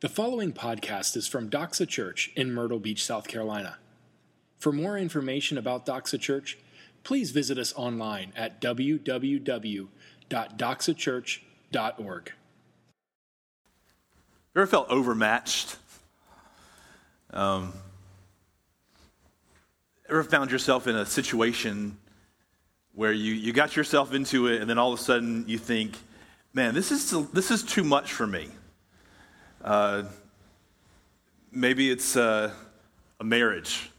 The following podcast is from Doxa Church in Myrtle Beach, South Carolina. For more information about Doxa Church, please visit us online at www.doxachurch.org. Ever felt overmatched? Um, ever found yourself in a situation where you, you got yourself into it and then all of a sudden you think, man, this is, this is too much for me? Uh, maybe it's uh, a marriage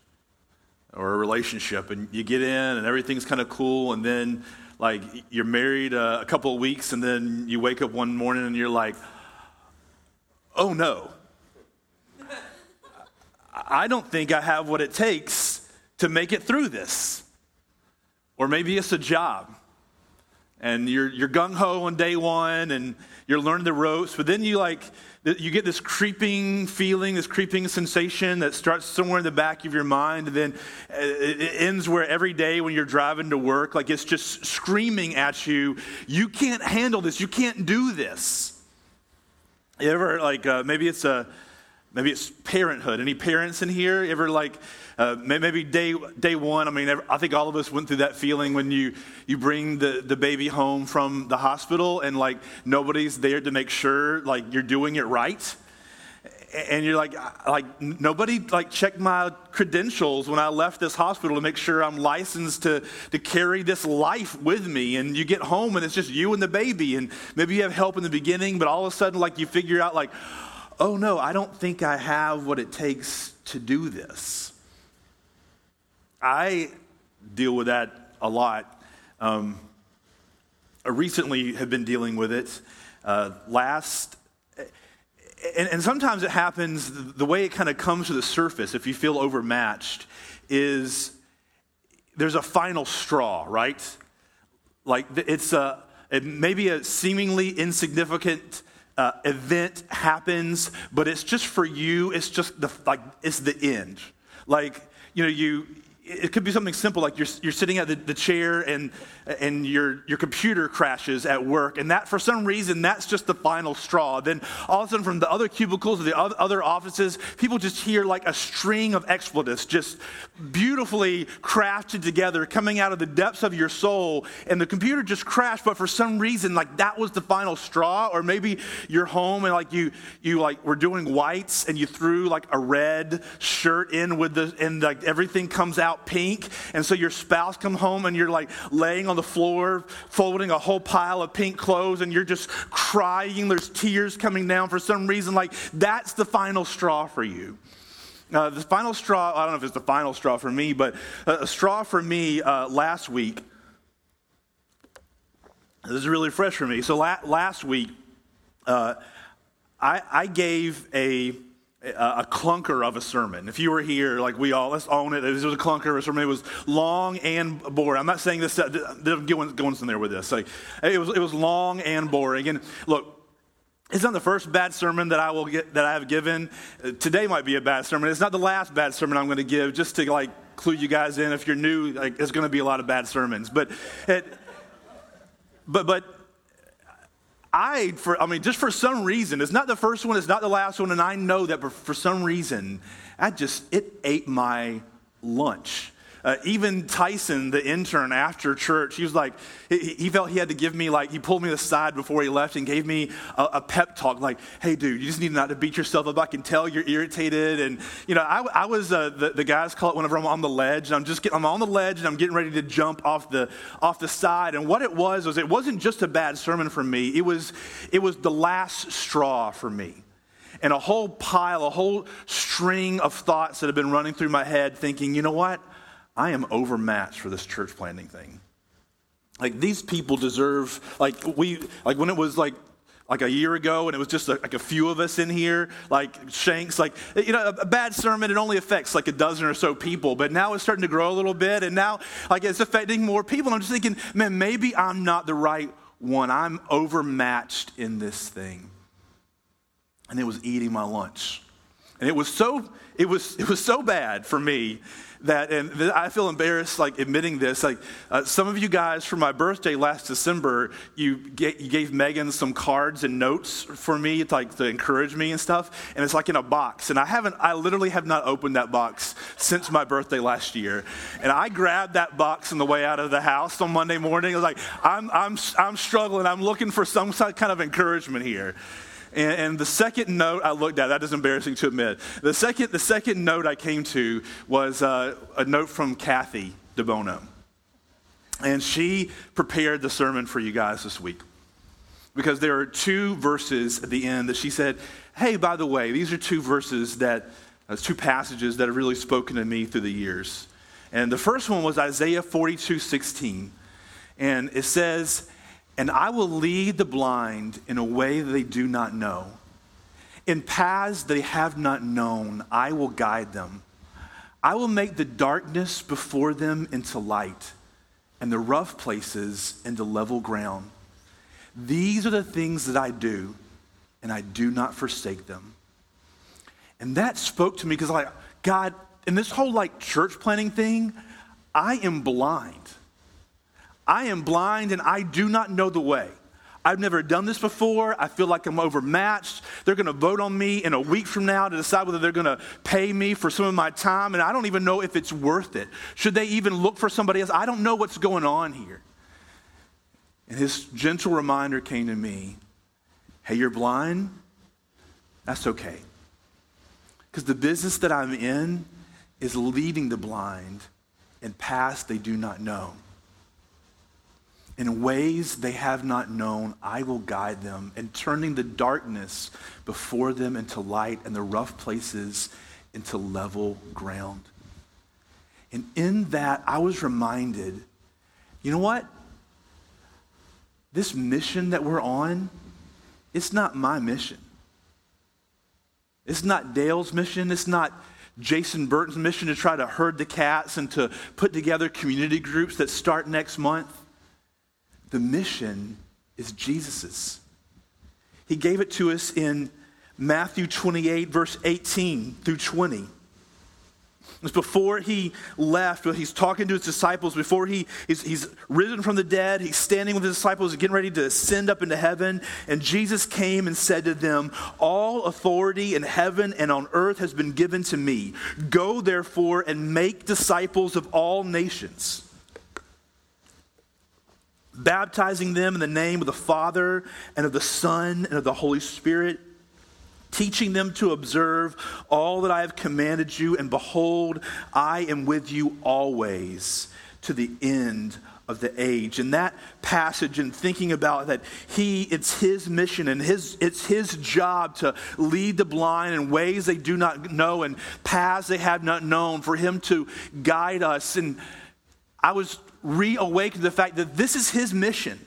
or a relationship, and you get in and everything's kind of cool, and then like you're married uh, a couple of weeks, and then you wake up one morning and you're like, oh no. I don't think I have what it takes to make it through this. Or maybe it's a job and you're, you're gung ho on day one and you're learning the ropes, but then you like, you get this creeping feeling, this creeping sensation that starts somewhere in the back of your mind, and then it ends where every day when you're driving to work, like it's just screaming at you, you can't handle this, you can't do this. You ever, like, uh, maybe it's a, maybe it's parenthood. Any parents in here ever like uh, maybe day, day one, I mean, I think all of us went through that feeling when you, you bring the, the baby home from the hospital and like nobody's there to make sure like you're doing it right. And you're like, like nobody like checked my credentials when I left this hospital to make sure I'm licensed to, to carry this life with me. And you get home and it's just you and the baby. And maybe you have help in the beginning, but all of a sudden, like you figure out like, oh no, I don't think I have what it takes to do this. I deal with that a lot. Um, I recently have been dealing with it. Uh, last, and, and sometimes it happens, the way it kind of comes to the surface, if you feel overmatched, is there's a final straw, right? Like it's a, it maybe a seemingly insignificant uh, event happens, but it's just for you. It's just the like it's the end. Like you know, you it could be something simple like you're, you're sitting at the, the, chair and, and your, your computer crashes at work and that for some reason that's just the final straw. Then all of a sudden from the other cubicles or the other offices people just hear like a string of expletives just beautifully crafted together coming out of the depths of your soul and the computer just crashed but for some reason like that was the final straw. Or maybe you're home and like you you like were doing whites and you threw like a red shirt in with the and like everything comes out pink. And so your spouse come home and you're like laying on the floor, folding a whole pile of pink clothes, and you're just crying. There's tears coming down for some reason. Like that's the final straw for you. Uh, the final straw, I don't know if it's the final straw for me, but a straw for me uh, last week. This is really fresh for me. So la- last week, uh, I, I gave a a clunker of a sermon. If you were here, like we all, let's own it. It was a clunker of a sermon. It was long and boring. I'm not saying this, going, going somewhere with this. Like, it, was, it was long and boring. And look, it's not the first bad sermon that I will get, that I have given. Today might be a bad sermon. It's not the last bad sermon I'm going to give, just to like clue you guys in. If you're new, like, there's going to be a lot of bad sermons. But, it, but, but I, for, I mean, just for some reason, it's not the first one, it's not the last one, and I know that but for some reason, I just, it ate my lunch. Uh, even Tyson, the intern after church, he was like, he, he, felt he had to give me, like, he pulled me aside before he left and gave me a, a, pep talk, like, hey, dude, you just need not to beat yourself up. I can tell you're irritated. And, you know, I, I was, uh, the, the guys call it whenever I'm on the ledge, and I'm just getting, I'm on the ledge and I'm getting ready to jump off the, off the side. And what it was, was it wasn't just a bad sermon for me, it was, it was the last straw for me and a whole pile, a whole string of thoughts that have been running through my head, thinking, you know what? I am overmatched for this church planting thing. Like these people deserve, like we, like when it was like like a year ago and it was just a, like a few of us in here like shanks like you know a, a, bad sermon it only affects like a dozen or so people. But now it's starting to grow a little bit and now like it's affecting more people. And i'm just thinking man maybe i'm not the right one. I'm overmatched in this thing. And it was eating my lunch And it was so, it was, it was so bad for me that, and I feel embarrassed like admitting this. Like uh, some of you guys for my birthday last December, you, get, you gave Megan some cards and notes for me, to, like to encourage me and stuff. And it's like in a box. And I haven't, I literally have not opened that box since my birthday last year. And I grabbed that box on the way out of the house on Monday morning. I was like, I'm, I'm, I'm struggling. I'm looking for some kind of encouragement here. And, and, the second note I looked at, that is embarrassing to admit. The second, the second note I came to was uh, a note from Kathy DeBono. And she prepared the sermon for you guys this week. Because there are two verses at the end that she said, hey, by the way, these are two verses that, uh, two passages that have really spoken to me through the years. And the first one was Isaiah 42 16. And it says, and I will lead the blind in a way they do not know. In paths they have not known, I will guide them. I will make the darkness before them into light, and the rough places into level ground. These are the things that I do, and I do not forsake them. And that spoke to me because, like, God, in this whole like church planting thing, I am blind. I am blind and I do not know the way. I've never done this before. I feel like I'm overmatched. They're going to vote on me in a week from now to decide whether they're going to pay me for some of my time, and I don't even know if it's worth it. Should they even look for somebody else? I don't know what's going on here. And his gentle reminder came to me hey, you're blind? That's okay. Because the business that I'm in is leading the blind in paths they do not know. In ways they have not known, I will guide them, and turning the darkness before them into light and the rough places into level ground. And in that, I was reminded you know what? This mission that we're on, it's not my mission. It's not Dale's mission. It's not Jason Burton's mission to try to herd the cats and to put together community groups that start next month. The mission is Jesus's. He gave it to us in Matthew 28, verse 18 through 20. It's before he left, but he's talking to his disciples, before he, he's, he's risen from the dead, he's standing with his disciples, getting ready to ascend up into heaven. And Jesus came and said to them, All authority in heaven and on earth has been given to me. Go therefore and make disciples of all nations baptizing them in the name of the Father and of the Son and of the Holy Spirit, teaching them to observe all that I have commanded you. And behold, I am with you always to the end of the age. In that passage and thinking about that he it's his mission and his it's his job to lead the blind in ways they do not know and paths they have not known for him to guide us and I was reawaken the fact that this is his mission.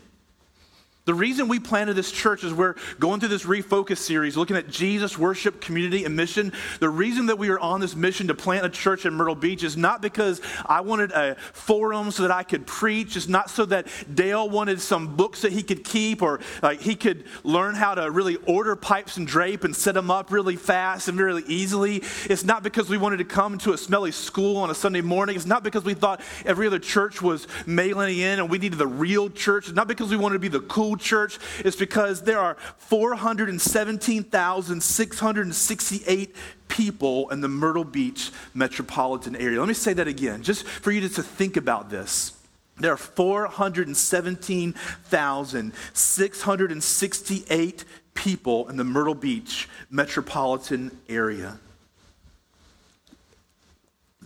The reason we planted this church is we're going through this refocus series, looking at Jesus, worship, community, and mission. The reason that we are on this mission to plant a church in Myrtle Beach is not because I wanted a forum so that I could preach. It's not so that Dale wanted some books that he could keep or like he could learn how to really order pipes and drape and set them up really fast and really easily. It's not because we wanted to come to a smelly school on a Sunday morning. It's not because we thought every other church was mailing in and we needed the real church. It's not because we wanted to be the cool church is because there are 417,668 people in the Myrtle Beach metropolitan area. Let me say that again, just for you to, to think about this. There are 417,668 people in the Myrtle Beach metropolitan area.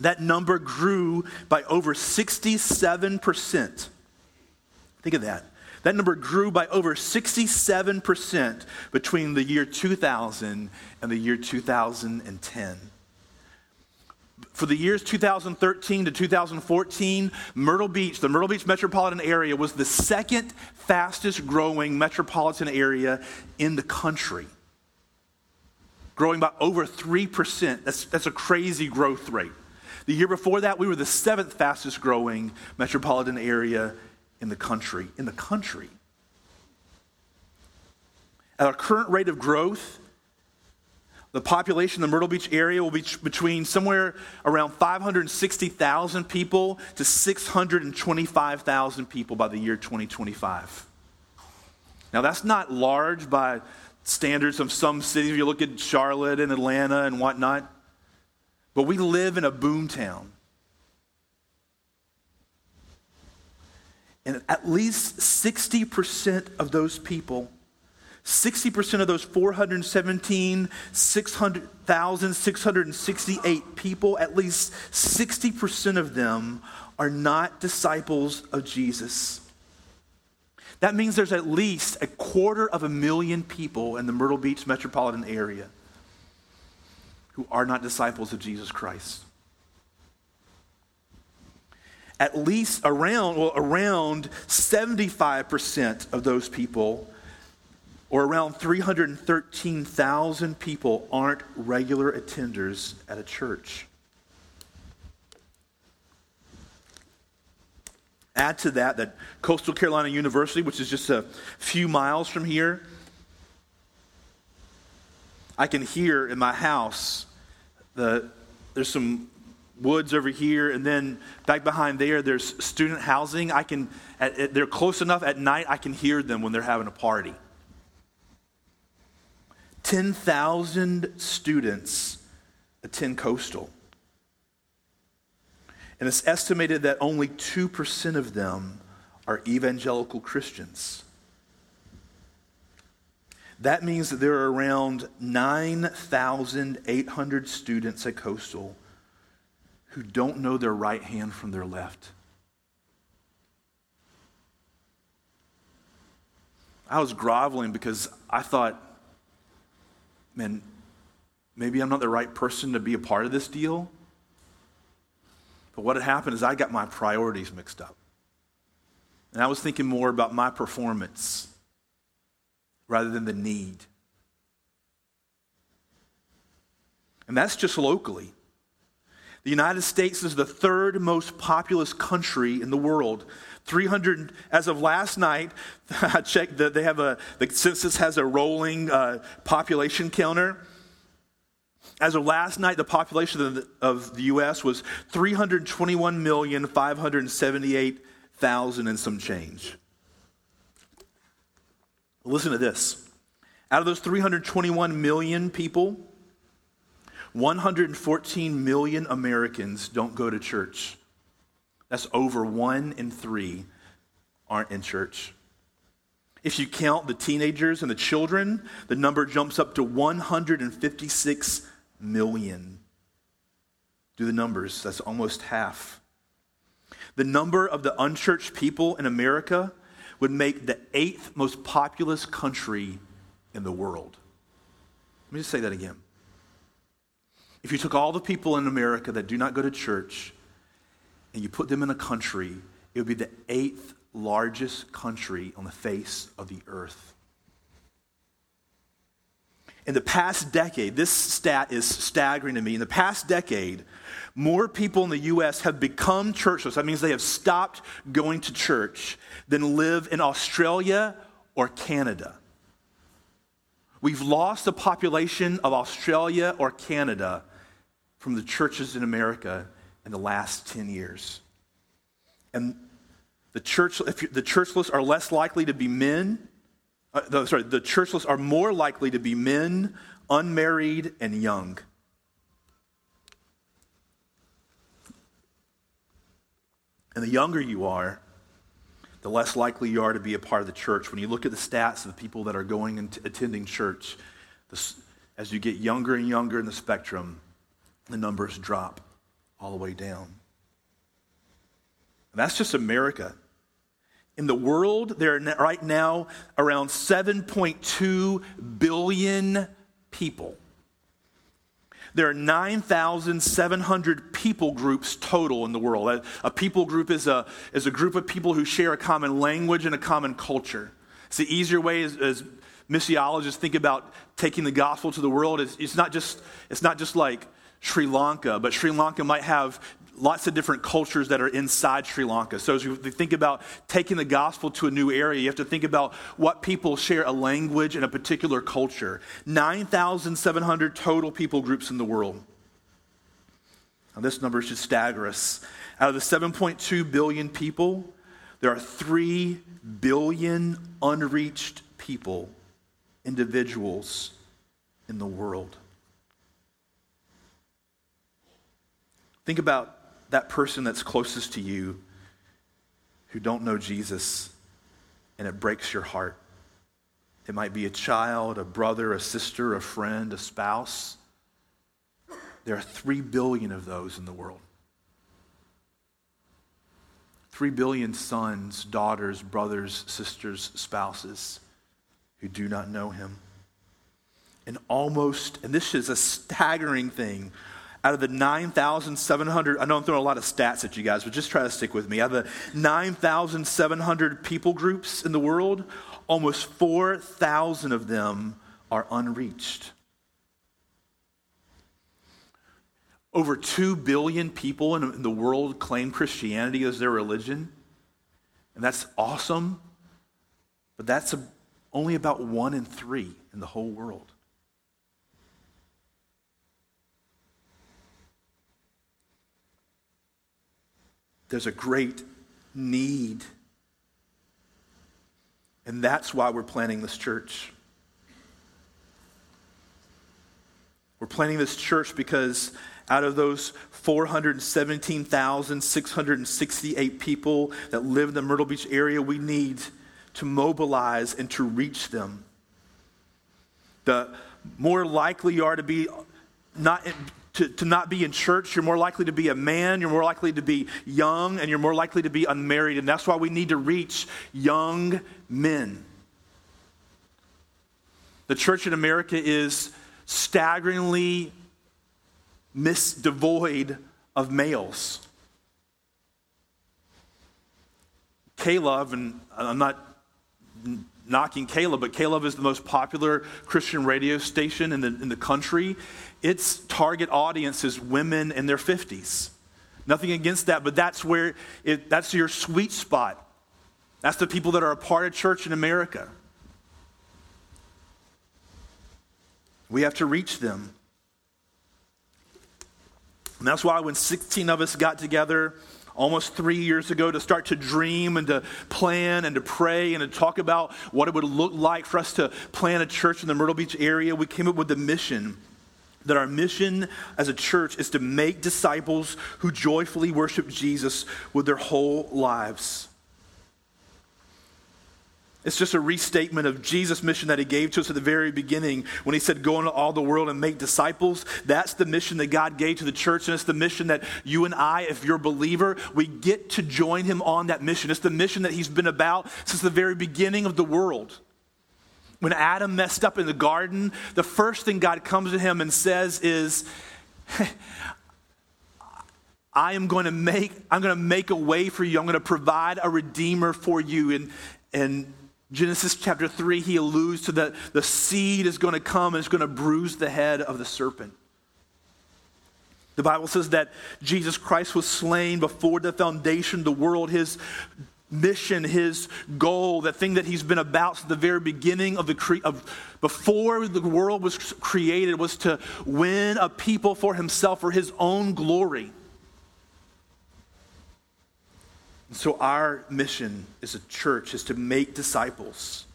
That number grew by over 67%. Think of that. That number grew by over 67% between the year 2000 and the year 2010. For the years 2013 to 2014, Myrtle Beach, the Myrtle Beach metropolitan area, was the second fastest growing metropolitan area in the country. Growing by over 3%. That's, that's a crazy growth rate. The year before that, we were the seventh fastest growing metropolitan area in the country. In the country. At our current rate of growth, The population in the Myrtle Beach area will be between somewhere around 560,000 people to 625,000 people by the year 2025. Now, that's not large by standards of some cities. If you look at Charlotte and Atlanta and whatnot, but we live in a boom And at least 60% of those people 60% of those 417, 600,668 people, at least 60% of them are not disciples of Jesus. That means there's at least a quarter of a million people in the Myrtle Beach metropolitan area who are not disciples of Jesus Christ. At least around, well, around 75% of those people or around 313,000 people aren't regular attenders at a church. Add to that that Coastal Carolina University, which is just a few miles from here, I can hear in my house the there's some woods over here, and then back behind there, there's student housing. I can, at, they're close enough at night, I can hear them when they're having a party. 10,000 students attend Coastal. And it's estimated that only 2% of them are evangelical Christians. That means that there are around 9,800 students at Coastal who don't know their right hand from their left. I was groveling because I thought man, maybe I'm not the right person to be a part of this deal. But what had happened is I got my priorities mixed up. And I was thinking more about my performance rather than the need. And that's just locally. The United States is the third most populous country in the world. 300, as of last night, I checked that they have a, the census has a rolling uh, population counter. As of last night, the population of the, of the U.S. was 321,578,000 and some change. Listen to this. Out of those 321 million people, 114 million Americans don't go to church. That's over one in three aren't in church. If you count the teenagers and the children, the number jumps up to 156 million. Do the numbers, that's almost half. The number of the unchurched people in America would make the eighth most populous country in the world. Let me just say that again. If you took all the people in America that do not go to church and you put them in a country, it would be the eighth largest country on the face of the earth. In the past decade, this stat is staggering to me. In the past decade, more people in the U.S. have become churchless. That means they have stopped going to church than live in Australia or Canada. We've lost the population of Australia or Canada from the churches in America in the last 10 years. And the, church, if the churchless are less likely to be men, uh, the, sorry, the churchless are more likely to be men, unmarried, and young. And the younger you are, the less likely you are to be a part of the church. When you look at the stats of the people that are going and attending church, as you get younger and younger in the spectrum, the numbers drop all the way down. And that's just America. In the world, there are right now around 7.2 billion people. There are 9,700 people groups total in the world. A, a, people group is a, is a group of people who share a common language and a common culture. It's the easier way as, as missiologists think about taking the gospel to the world. It's, it's, not just, it's not just like Sri Lanka, but Sri Lanka might have lots of different cultures that are inside Sri Lanka. So as you think about taking the gospel to a new area, you have to think about what people share a language and a particular culture. 9,700 total people groups in the world. Now, this number should stagger us. Out of the 7.2 billion people, there are 3 billion unreached people, individuals in the world. Think about that person that's closest to you who don't know Jesus and it breaks your heart. It might be a child, a brother, a sister, a friend, a spouse. There are 3 billion of those in the world. 3 billion sons, daughters, brothers, sisters, spouses who do not know him. And almost, and this is a staggering thing, out of the 9,700, I know I'm throwing a lot of stats at you guys, but just try to stick with me. Out of the 9,700 people groups in the world, almost 4,000 of them are unreached. Over 2 billion people in the world claim Christianity as their religion. And that's awesome. But that's a, only about one in three in the whole world. There's a great need. And that's why we're planning this church. We're planning this church because out of those 417,668 people that live in the Myrtle Beach area, we need to mobilize and to reach them. The more likely you are to be not to, to not be in church, you're more likely to be a man, you're more likely to be young, and you're more likely to be unmarried. And that's why we need to reach young men. The church in America is staggeringly mis- devoid of males. K-LOVE, and I'm not knocking K-LOVE, but K-LOVE is the most popular Christian radio station in the, in the country. Its target audience is women in their 50s. Nothing against that, but that's where it, that's your sweet spot. That's the people that are a part of church in America. We have to reach them. And that's why when 16 of us got together almost three years ago to start to dream and to plan and to pray and to talk about what it would look like for us to plan a church in the Myrtle Beach area, we came up with the mission that our mission as a church is to make disciples who joyfully worship Jesus with their whole lives. It's just a restatement of Jesus' mission that he gave to us at the very beginning when he said, Go into all the world and make disciples. That's the mission that God gave to the church, and it's the mission that you and I, if you're a believer, we get to join him on that mission. It's the mission that he's been about since the very beginning of the world. When Adam messed up in the garden, the first thing God comes to him and says is, I am going to make, I'm going to make a way for you. I'm going to provide a redeemer for you. And, and Genesis chapter 3, he alludes to that the seed is going to come and it's going to bruise the head of the serpent. The Bible says that Jesus Christ was slain before the foundation of the world. His mission, his goal, that thing that he's been about since the very beginning of the cre- of before the world was created was to win a people for himself for his own glory. So, our mission as a church is to make disciples.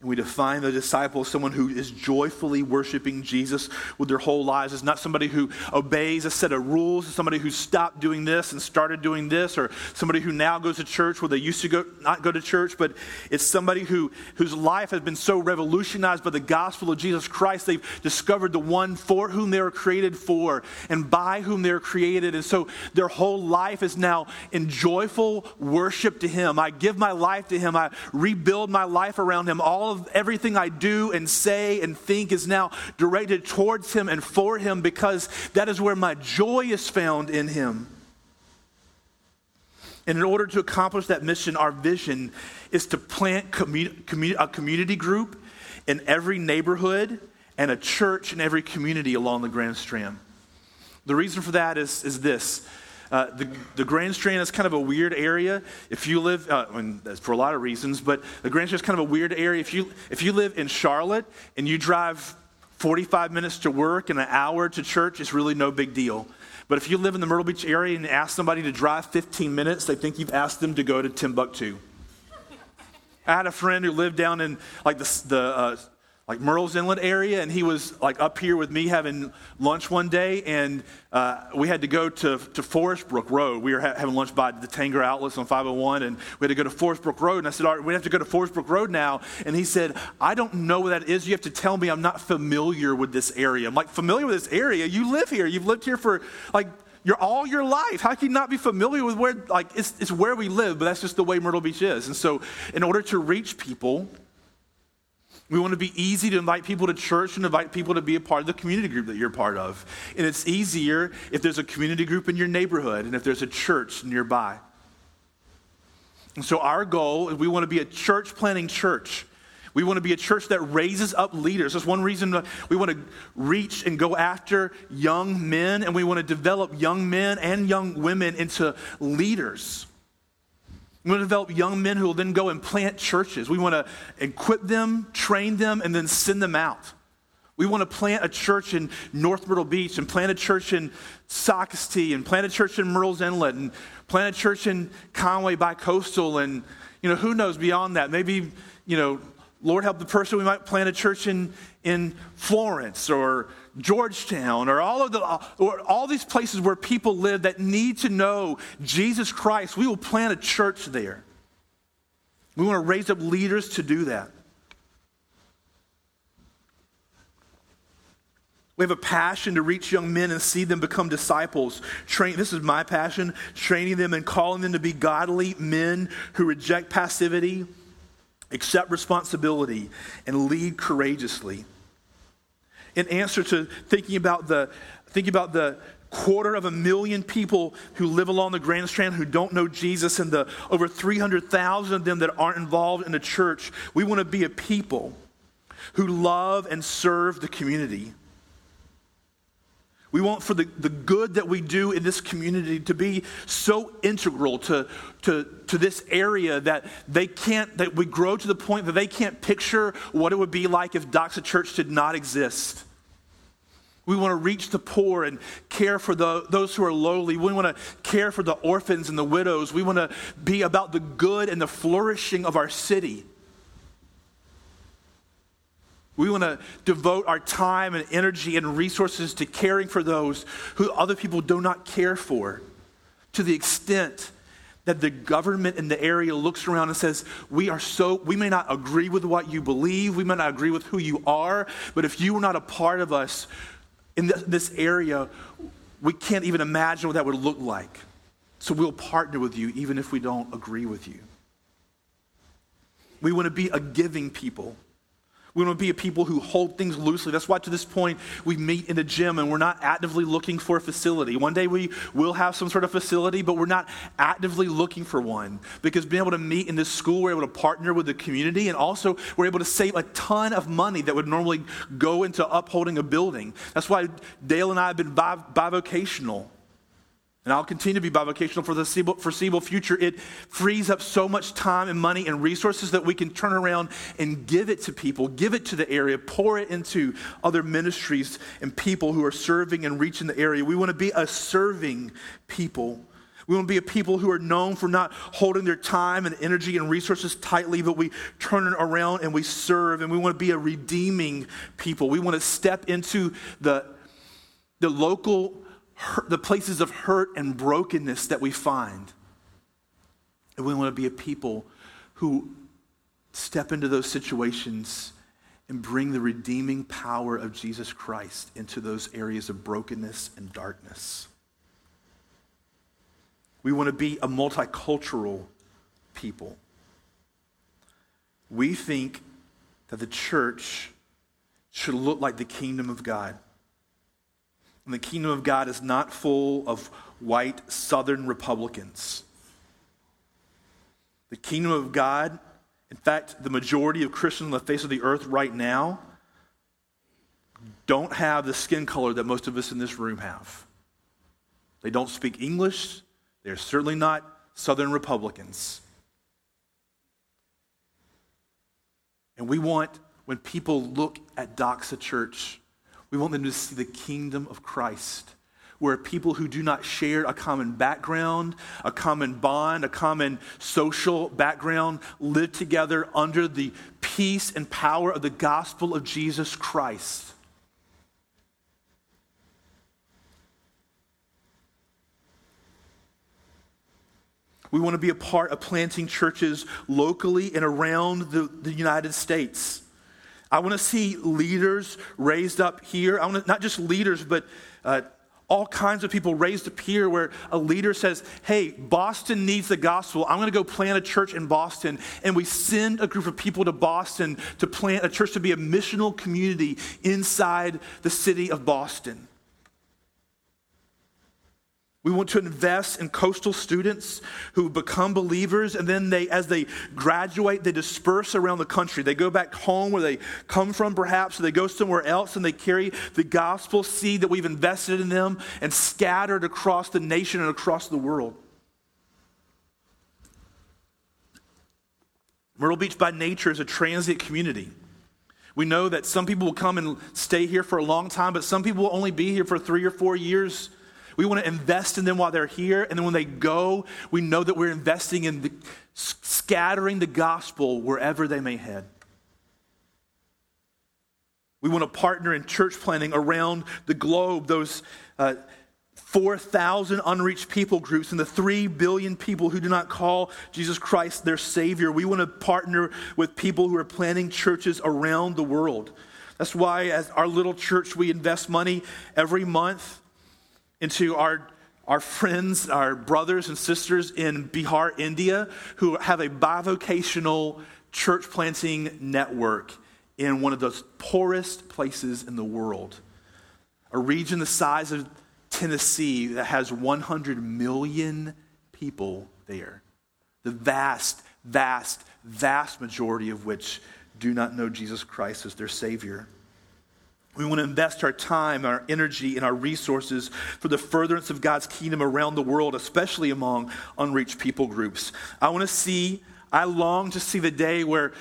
And we define the disciple as someone who is joyfully worshiping Jesus with their whole lives. It's not somebody who obeys a set of rules. It's somebody who stopped doing this and started doing this, or somebody who now goes to church where they used to go, not go to church, but it's somebody who, whose life has been so revolutionized by the gospel of Jesus Christ. They've discovered the one for whom they were created for and by whom they were created. And so their whole life is now in joyful worship to Him. I give my life to Him. I rebuild my life around Him. All of everything I do and say and think is now directed towards Him and for Him because that is where my joy is found in Him. And in order to accomplish that mission, our vision is to plant a community group in every neighborhood and a church in every community along the Grand Strand. The reason for that is, is this. Uh, the, the Grand Strand is kind of a weird area. If you live, uh, for a lot of reasons, but the Grand Strand is kind of a weird area. If you, if you live in Charlotte and you drive 45 minutes to work and an hour to church, it's really no big deal. But if you live in the Myrtle Beach area and ask somebody to drive 15 minutes, they think you've asked them to go to Timbuktu. I had a friend who lived down in like the, the uh, like Murrells Inlet area, and he was like up here with me having lunch one day, and uh, we had to go to, to Forest Brook Road. We were ha- having lunch by the Tanger Outlets on 501, and we had to go to Forest Brook Road. And I said, All right, we have to go to Forest Brook Road now. And he said, I don't know where that is. You have to tell me I'm not familiar with this area. I'm like, familiar with this area? You live here. You've lived here for like your all your life. How can you not be familiar with where like it's, it's where we live, but that's just the way Myrtle Beach is. And so in order to reach people, we want to be easy to invite people to church and invite people to be a part of the community group that you're part of. And it's easier if there's a community group in your neighborhood and if there's a church nearby. And so our goal is we want to be a church planting church. We want to be a church that raises up leaders. That's one reason we want to reach and go after young men, and we want to develop young men and young women into leaders. We want to develop young men who will then go and plant churches. We want to equip them, train them, and then send them out. We want to plant a church in North Myrtle Beach and plant a church in Socastee and plant a church in Murrells Inlet and plant a church in Conway by Coastal and, you know, who knows beyond that. Maybe, you know, Lord help the person, we might plant a church in, in Florence or Georgetown, or all of the, or all these places where people live that need to know Jesus Christ, we will plant a church there. We want to raise up leaders to do that. We have a passion to reach young men and see them become disciples. Train, this is my passion, training them and calling them to be godly men who reject passivity, accept responsibility, and lead courageously in answer to thinking about the, thinking about the quarter of a million people who live along the Grand Strand who don't know Jesus and the over 300,000 of them that aren't involved in the church. We want to be a people who love and serve the community. We want for the, the good that we do in this community to be so integral to, to, to this area that they can't, that we grow to the point that they can't picture what it would be like if Doxa Church did not exist. We want to reach the poor and care for the, those who are lowly. We want to care for the orphans and the widows. We want to be about the good and the flourishing of our city. We want to devote our time and energy and resources to caring for those who other people do not care for to the extent that the government in the area looks around and says, We are so, we may not agree with what you believe, we may not agree with who you are, but if you are not a part of us in this area, we can't even imagine what that would look like. So we'll partner with you even if we don't agree with you. We want to be a giving people. We want to be a people who hold things loosely. That's why to this point we meet in a gym and we're not actively looking for a facility. One day we will have some sort of facility, but we're not actively looking for one because being able to meet in this school, we're able to partner with the community and also we're able to save a ton of money that would normally go into upholding a building. That's why Dale and I have been bivocational. And I'll continue to be bivocational for the foreseeable future. It frees up so much time and money and resources that we can turn around and give it to people, give it to the area, pour it into other ministries and people who are serving and reaching the area. We want to be a serving people. We want to be a people who are known for not holding their time and energy and resources tightly, but we turn it around and we serve. And we want to be a redeeming people. We want to step into the, the local hurt, the places of hurt and brokenness that we find. And we want to be a people who step into those situations and bring the redeeming power of Jesus Christ into those areas of brokenness and darkness. We want to be a multicultural people. We think that the church should look like the kingdom of God. And the kingdom of God is not full of white Southern Republicans. The kingdom of God, in fact, the majority of Christians on the face of the earth right now don't have the skin color that most of us in this room have. They don't speak English. They're certainly not Southern Republicans. And we want, when people look at Doxa Church, we want them to see the kingdom of Christ, where people who do not share a common background, a common bond, a common social background live together under the peace and power of the gospel of Jesus Christ. We want to be a part of planting churches locally and around the, the United States. I want to see leaders raised up here. I want to, not just leaders, but uh, all kinds of people raised up here where a leader says, Hey, Boston needs the gospel. I'm going to go plant a church in Boston. And we send a group of people to Boston to plant a church to be a missional community inside the city of Boston. We want to invest in coastal students who become believers, and then they, as they graduate, they disperse around the country. They go back home where they come from, perhaps, or they go somewhere else and they carry the gospel seed that we've invested in them and scattered across the nation and across the world. Myrtle Beach, by nature, is a transient community. We know that some people will come and stay here for a long time, but some people will only be here for three or four years. We want to invest in them while they're here. And then when they go, we know that we're investing in the, scattering the gospel wherever they may head. We want to partner in church planting around the globe, those uh, 4,000 unreached people groups and the 3 billion people who do not call Jesus Christ their Savior. We want to partner with people who are planting churches around the world. That's why, as our little church, we invest money every month into our, our friends, our brothers and sisters in Bihar, India, who have a bivocational church planting network in one of the poorest places in the world. A region the size of Tennessee that has 100 million people there. The vast, vast, vast majority of which do not know Jesus Christ as their Savior. We want to invest our time, our energy, and our resources for the furtherance of God's kingdom around the world, especially among unreached people groups. I want to see, I long to see the day where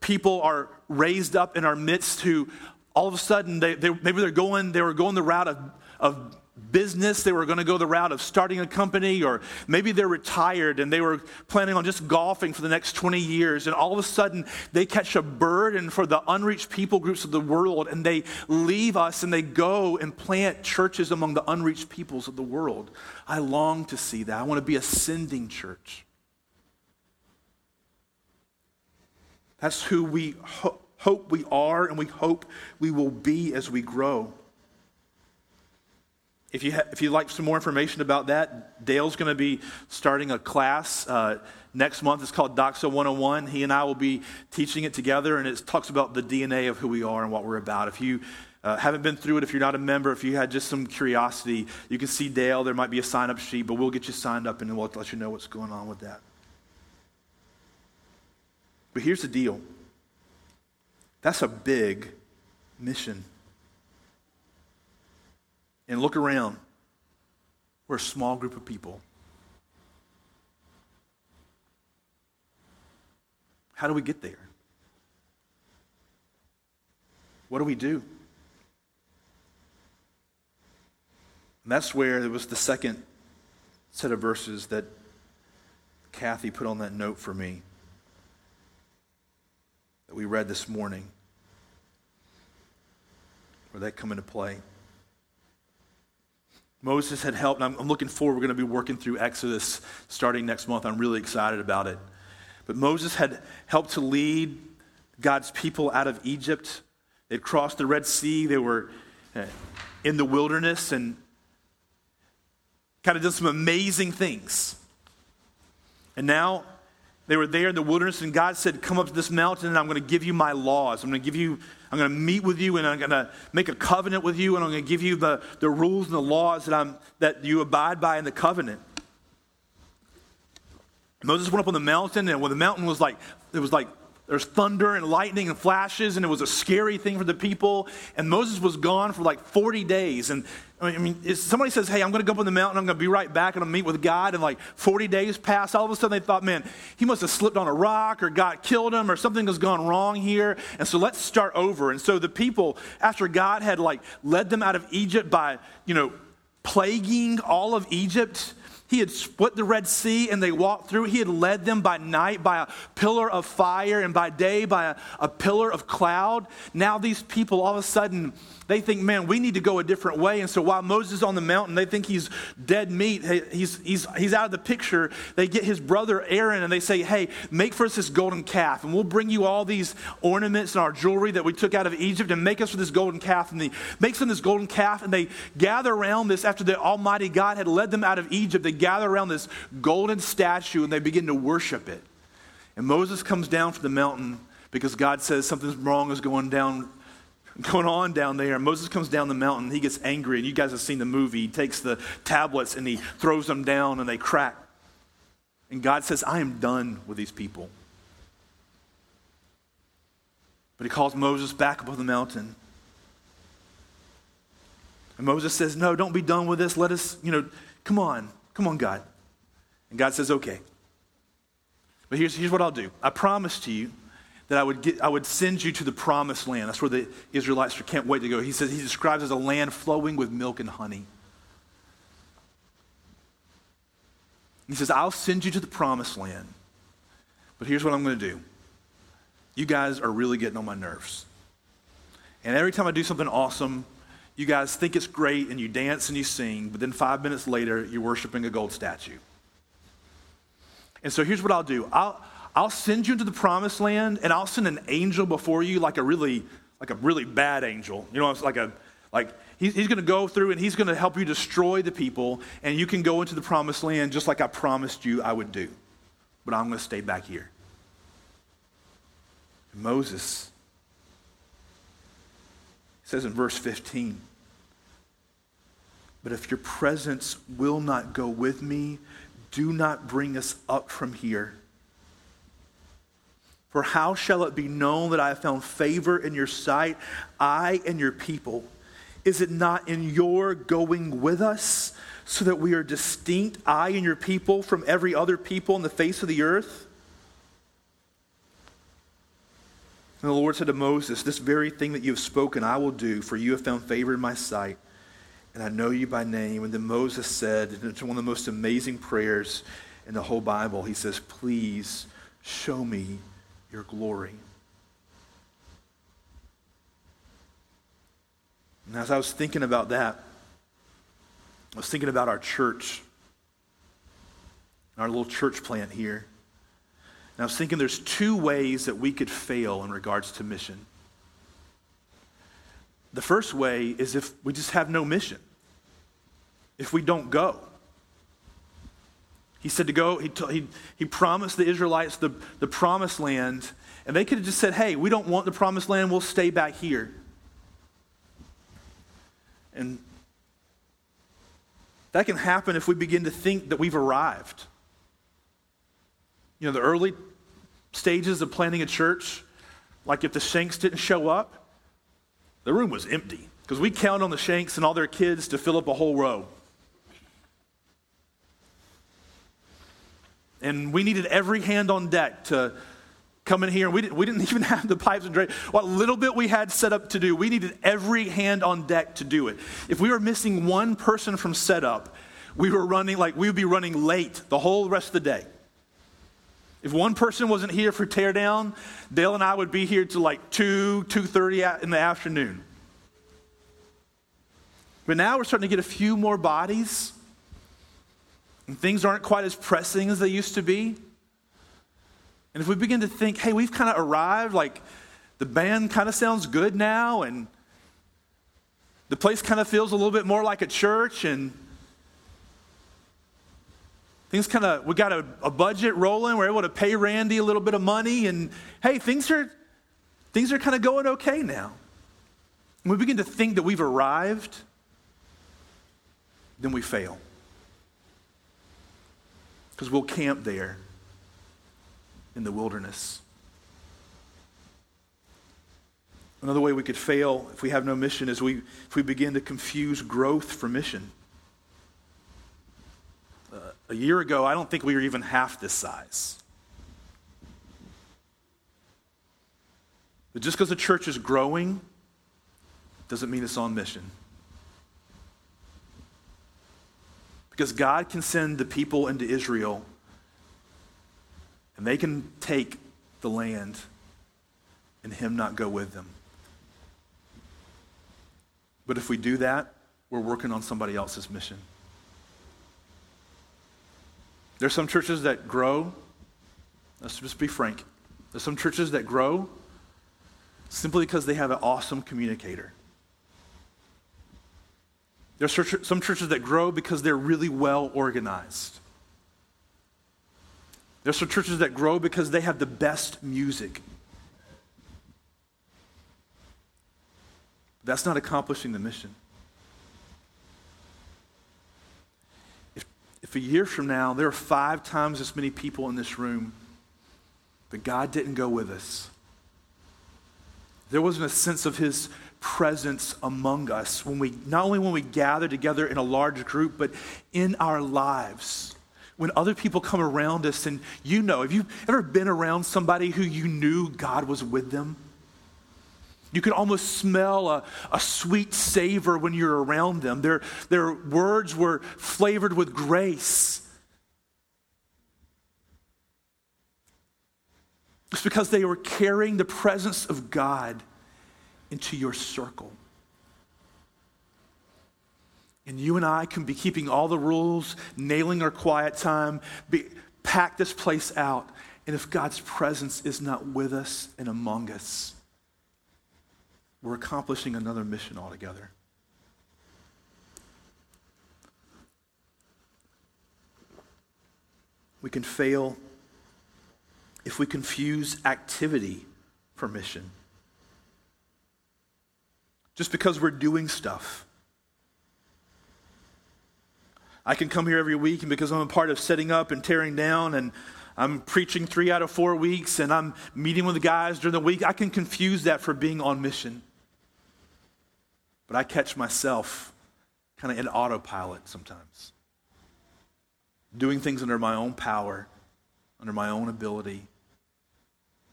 people are raised up in our midst who all of a sudden, they, they, maybe they're going, they were going the route of, of business, they were going to go the route of starting a company, or maybe they're retired and they were planning on just golfing for the next 20 years, and all of a sudden they catch a burden for the unreached people groups of the world, and they leave us and they go and plant churches among the unreached peoples of the world. I long to see that. I want to be a sending church. That's who we ho- hope we are, and we hope we will be as we grow. If you, ha- if you'd like some more information about that, Dale's going to be starting a class uh, next month. It's called Doxa 101. He and I will be teaching it together, and it talks about the DNA of who we are and what we're about. If you uh, haven't been through it, if you're not a member, if you had just some curiosity, you can see Dale. There might be a sign up sheet, but we'll get you signed up and we'll let you know what's going on with that. But here's the deal that's a big mission and look around. We're a small group of people. How do we get there? What do we do? And that's where it was the second set of verses that Kathy put on that note for me that we read this morning. Where that come into play. Moses had helped, and I'm, looking forward. We're going to be working through Exodus starting next month. I'm really excited about it. But Moses had helped to lead God's people out of Egypt. They'd crossed the Red Sea. They were uh, in the wilderness and kind of did some amazing things. And now they were there in the wilderness, and God said, Come up to this mountain, and I'm going to give you my laws. I'm going to give you I'm going to meet with you and I'm going to make a covenant with you and I'm going to give you the, the rules and the laws that, I'm, that you abide by in the covenant. Moses went up on the mountain and when the mountain was like, it was like there's thunder and lightning and flashes, and it was a scary thing for the people. And Moses was gone for like 40 days. And I mean, if somebody says, Hey, I'm going to go up on the mountain, I'm going to be right back, and I'm meet with God, and like 40 days pass, all of a sudden they thought, Man, he must have slipped on a rock, or God killed him, or something has gone wrong here. And so let's start over. And so the people, after God had like led them out of Egypt by, you know, plaguing all of Egypt, he had split the Red Sea and they walked through. He had led them by night by a pillar of fire and by day by a, a pillar of cloud. Now, these people all of a sudden they think, man, we need to go a different way. And so while Moses is on the mountain, they think he's dead meat. He's, he's, he's out of the picture. They get his brother Aaron and they say, hey, make for us this golden calf. And we'll bring you all these ornaments and our jewelry that we took out of Egypt and make us for this golden calf. And he makes them this golden calf and they gather around this after the Almighty God had led them out of Egypt. They gather around this golden statue and they begin to worship it. And Moses comes down from the mountain because God says something wrong is going down going on down there. Moses comes down the mountain. He gets angry, and you guys have seen the movie. He takes the tablets and he throws them down, and they crack. And God says, I am done with these people. But he calls Moses back up on the mountain. And Moses says, No, don't be done with this. Let us, you know, come on. Come on, God. And God says, Okay. But here's, here's what I'll do I promise to you that I would, get, I would send you to the promised land. That's where the Israelites can't wait to go. He says he describes as a land flowing with milk and honey. He says, I'll send you to the promised land. But here's what I'm going to do. You guys are really getting on my nerves. And every time I do something awesome, you guys think it's great and you dance and you sing, but then five minutes later, you're worshiping a gold statue. And so here's what I'll do I'll, I'll send you into the promised land and I'll send an angel before you, like a really, like a really bad angel. You know, it's like a, like he's, he's going to go through and he's going to help you destroy the people and you can go into the promised land just like I promised you I would do. But I'm going to stay back here. Moses says in verse 15, but if your presence will not go with me, do not bring us up from here. For how shall it be known that I have found favor in your sight, I and your people? Is it not in your going with us, so that we are distinct, I and your people, from every other people on the face of the earth? And the Lord said to Moses, This very thing that you have spoken, I will do, for you have found favor in my sight, and I know you by name. And then Moses said, and it's one of the most amazing prayers in the whole Bible, he says, Please show me your glory. And as I was thinking about that, I was thinking about our church, our little church plant here. And I was thinking there's two ways that we could fail in regards to mission. The first way is if we just have no mission, if we don't go. He said to go, he, t- he, he promised the Israelites the, the promised land, and they could have just said, hey, we don't want the promised land, we'll stay back here. And that can happen if we begin to think that we've arrived. You know, the early stages of planting a church, like if the Shanks didn't show up, the room was empty because we count on the Shanks and all their kids to fill up a whole row. And we needed every hand on deck to come in here. And we didn't, we didn't even have the pipes and drape. What little bit we had set up to do, we needed every hand on deck to do it. If we were missing one person from setup, we were running like we would be running late the whole rest of the day. If one person wasn't here for teardown, Dale and I would be here till like 2, 2.30 in the afternoon. But now we're starting to get a few more bodies. And things aren't quite as pressing as they used to be. And if we begin to think, hey, we've kind of arrived, like the band kind of sounds good now, and the place kind of feels a little bit more like a church, and things kind of, we got a, a, budget rolling, we're able to pay Randy a little bit of money, and hey, things are, things are kind of going okay now. When we begin to think that we've arrived, then we fail because we'll camp there in the wilderness. Another way we could fail if we have no mission is we, if we begin to confuse growth for mission. Uh, a year ago, I don't think we were even half this size. But just because the church is growing doesn't mean it's on mission. Because God can send the people into Israel and they can take the land and Him not go with them. But if we do that, we're working on somebody else's mission. There's some churches that grow. Let's just be frank. There's some churches that grow simply because they have an awesome communicator. There's some churches that grow because they're really well organized. There's some churches that grow because they have the best music. That's not accomplishing the mission. If, if a year from now there are five times as many people in this room, but God didn't go with us, there wasn't a sense of His presence among us when we not only when we gather together in a large group, but in our lives. When other people come around us and you know, have you ever been around somebody who you knew God was with them? You can almost smell a, a sweet savor when you're around them. Their, their words were flavored with grace. It's because they were carrying the presence of God into your circle. And you and I can be keeping all the rules, nailing our quiet time, be, pack this place out. And if God's presence is not with us and among us, we're accomplishing another mission altogether. We can fail if we confuse activity for mission. Just because we're doing stuff. I can come here every week, and because I'm a part of setting up and tearing down, and I'm preaching three out of four weeks, and I'm meeting with the guys during the week, I can confuse that for being on mission. But I catch myself kind of in autopilot sometimes, doing things under my own power, under my own ability,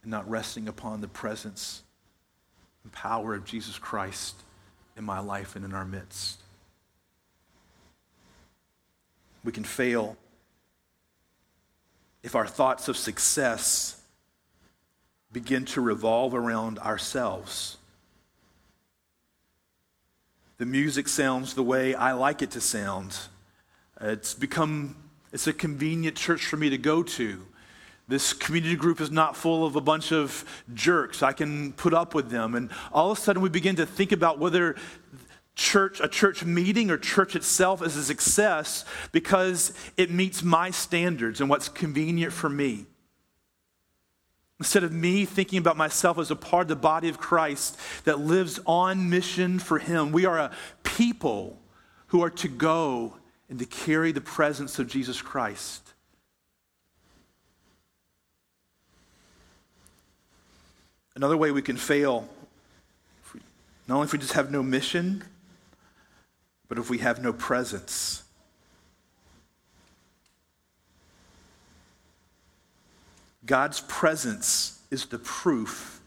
and not resting upon the presence and power of Jesus Christ in my life and in our midst. We can fail if our thoughts of success begin to revolve around ourselves the music sounds the way I like it to sound. It's become it's a convenient church for me to go to. This community group is not full of a bunch of jerks. I can put up with them. And all of a sudden we begin to think about whether church, a church meeting or church itself is a success because it meets my standards and what's convenient for me. Instead of me thinking about myself as a part of the body of Christ that lives on mission for Him, we are a people who are to go and to carry the presence of Jesus Christ. Another way we can fail, not only if we just have no mission, but if we have no presence. God's presence is the proof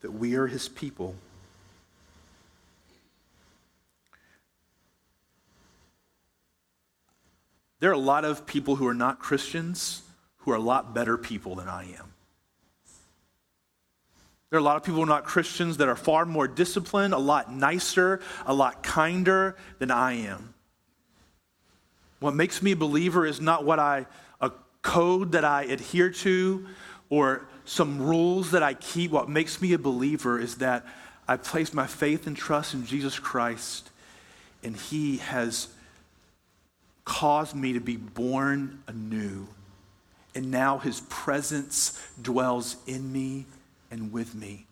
that we are his people. There are a lot of people who are not Christians who are a lot better people than I am. There are a lot of people who are not Christians that are far more disciplined, a lot nicer, a lot kinder than I am. What makes me a believer is not what I, a code that I adhere to or some rules that I keep. What makes me a believer is that I place my faith and trust in Jesus Christ, and He has caused me to be born anew. And now His presence dwells in me and with me.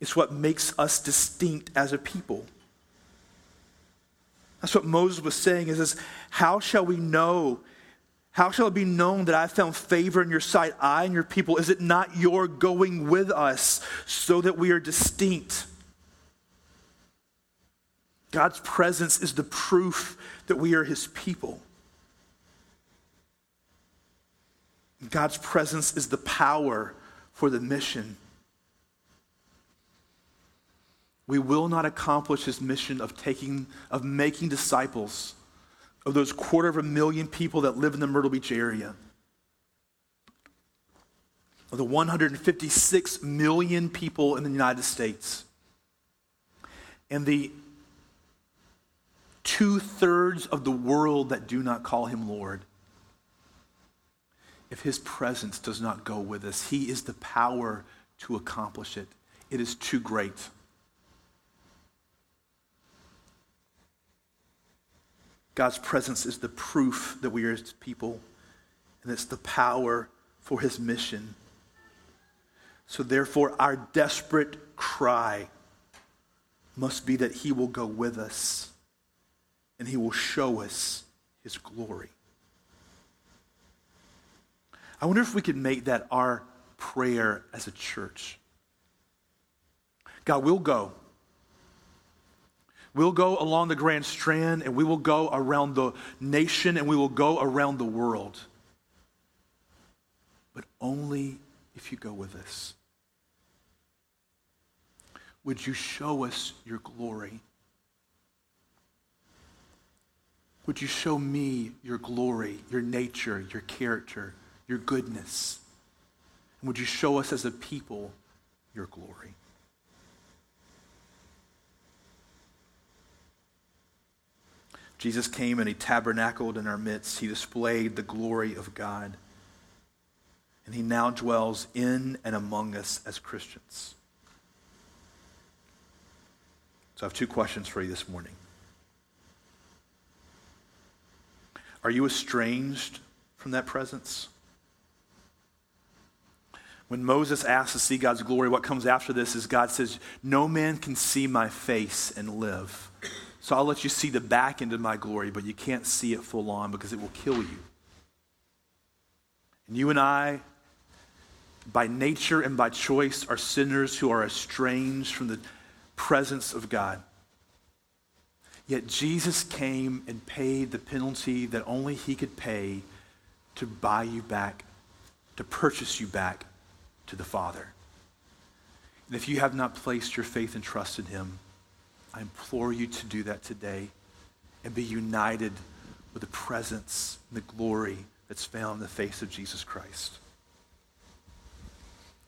It's what makes us distinct as a people. That's what Moses was saying is this, how shall we know How shall it be known that I found favor in your sight, I and your people? Is it not your going with us so that we are distinct? God's presence is the proof that we are his people. God's presence is the power for the mission. We will not accomplish his mission of taking of making disciples of those quarter of a million people that live in the Myrtle Beach area. Of the 156 million people in the United States. And the two thirds of the world that do not call him Lord. If his presence does not go with us, he is the power to accomplish it. It is too great. God's presence is the proof that we are his people, and it's the power for his mission. So, therefore, our desperate cry must be that he will go with us and he will show us his glory. I wonder if we could make that our prayer as a church. God, we'll go. We'll go along the Grand Strand and we will go around the nation and we will go around the world. But only if you go with us. Would you show us your glory? Would you show me your glory, your nature, your character, your goodness? And would you show us as a people your glory? Jesus came and he tabernacled in our midst. He displayed the glory of God. And he now dwells in and among us as Christians. So I have two questions for you this morning. Are you estranged from that presence? When Moses asks to see God's glory, what comes after this is God says, No man can see my face and live. So I'll let you see the back end of my glory, but you can't see it full on because it will kill you. And you and I, by nature and by choice, are sinners who are estranged from the presence of God. Yet Jesus came and paid the penalty that only he could pay to buy you back, to purchase you back to the Father. And if you have not placed your faith and trust in him, I implore you to do that today and be united with the presence and the glory that's found in the face of Jesus Christ.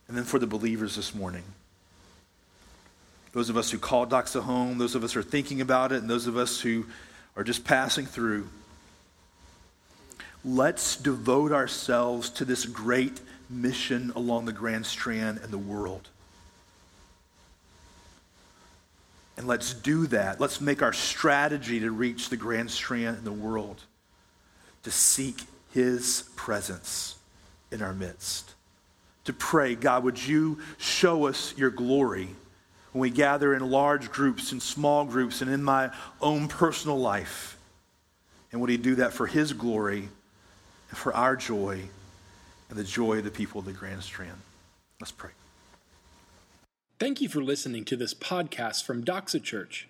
And then for the believers this morning, those of us who call Doxa home, those of us who are thinking about it, and those of us who are just passing through. Let's devote ourselves to this great mission along the Grand Strand and the world. And let's do that. Let's make our strategy to reach the Grand Strand and the world to seek His presence in our midst. To pray, God, would you show us your glory? when we gather in large groups and small groups and in my own personal life. And would He do that for His glory and for our joy and the joy of the people of the Grand Strand? Let's pray. Thank you for listening to this podcast from Doxa Church.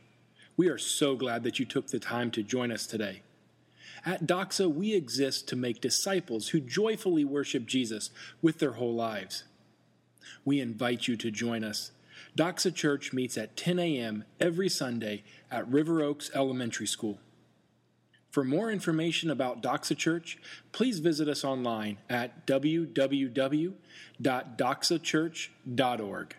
We are so glad that you took the time to join us today. At Doxa, we exist to make disciples who joyfully worship Jesus with their whole lives. We invite you to join us Doxa Church meets at 10 a.m. every Sunday at River Oaks Elementary School. For more information about Doxa Church, please visit us online at www.doxachurch.org.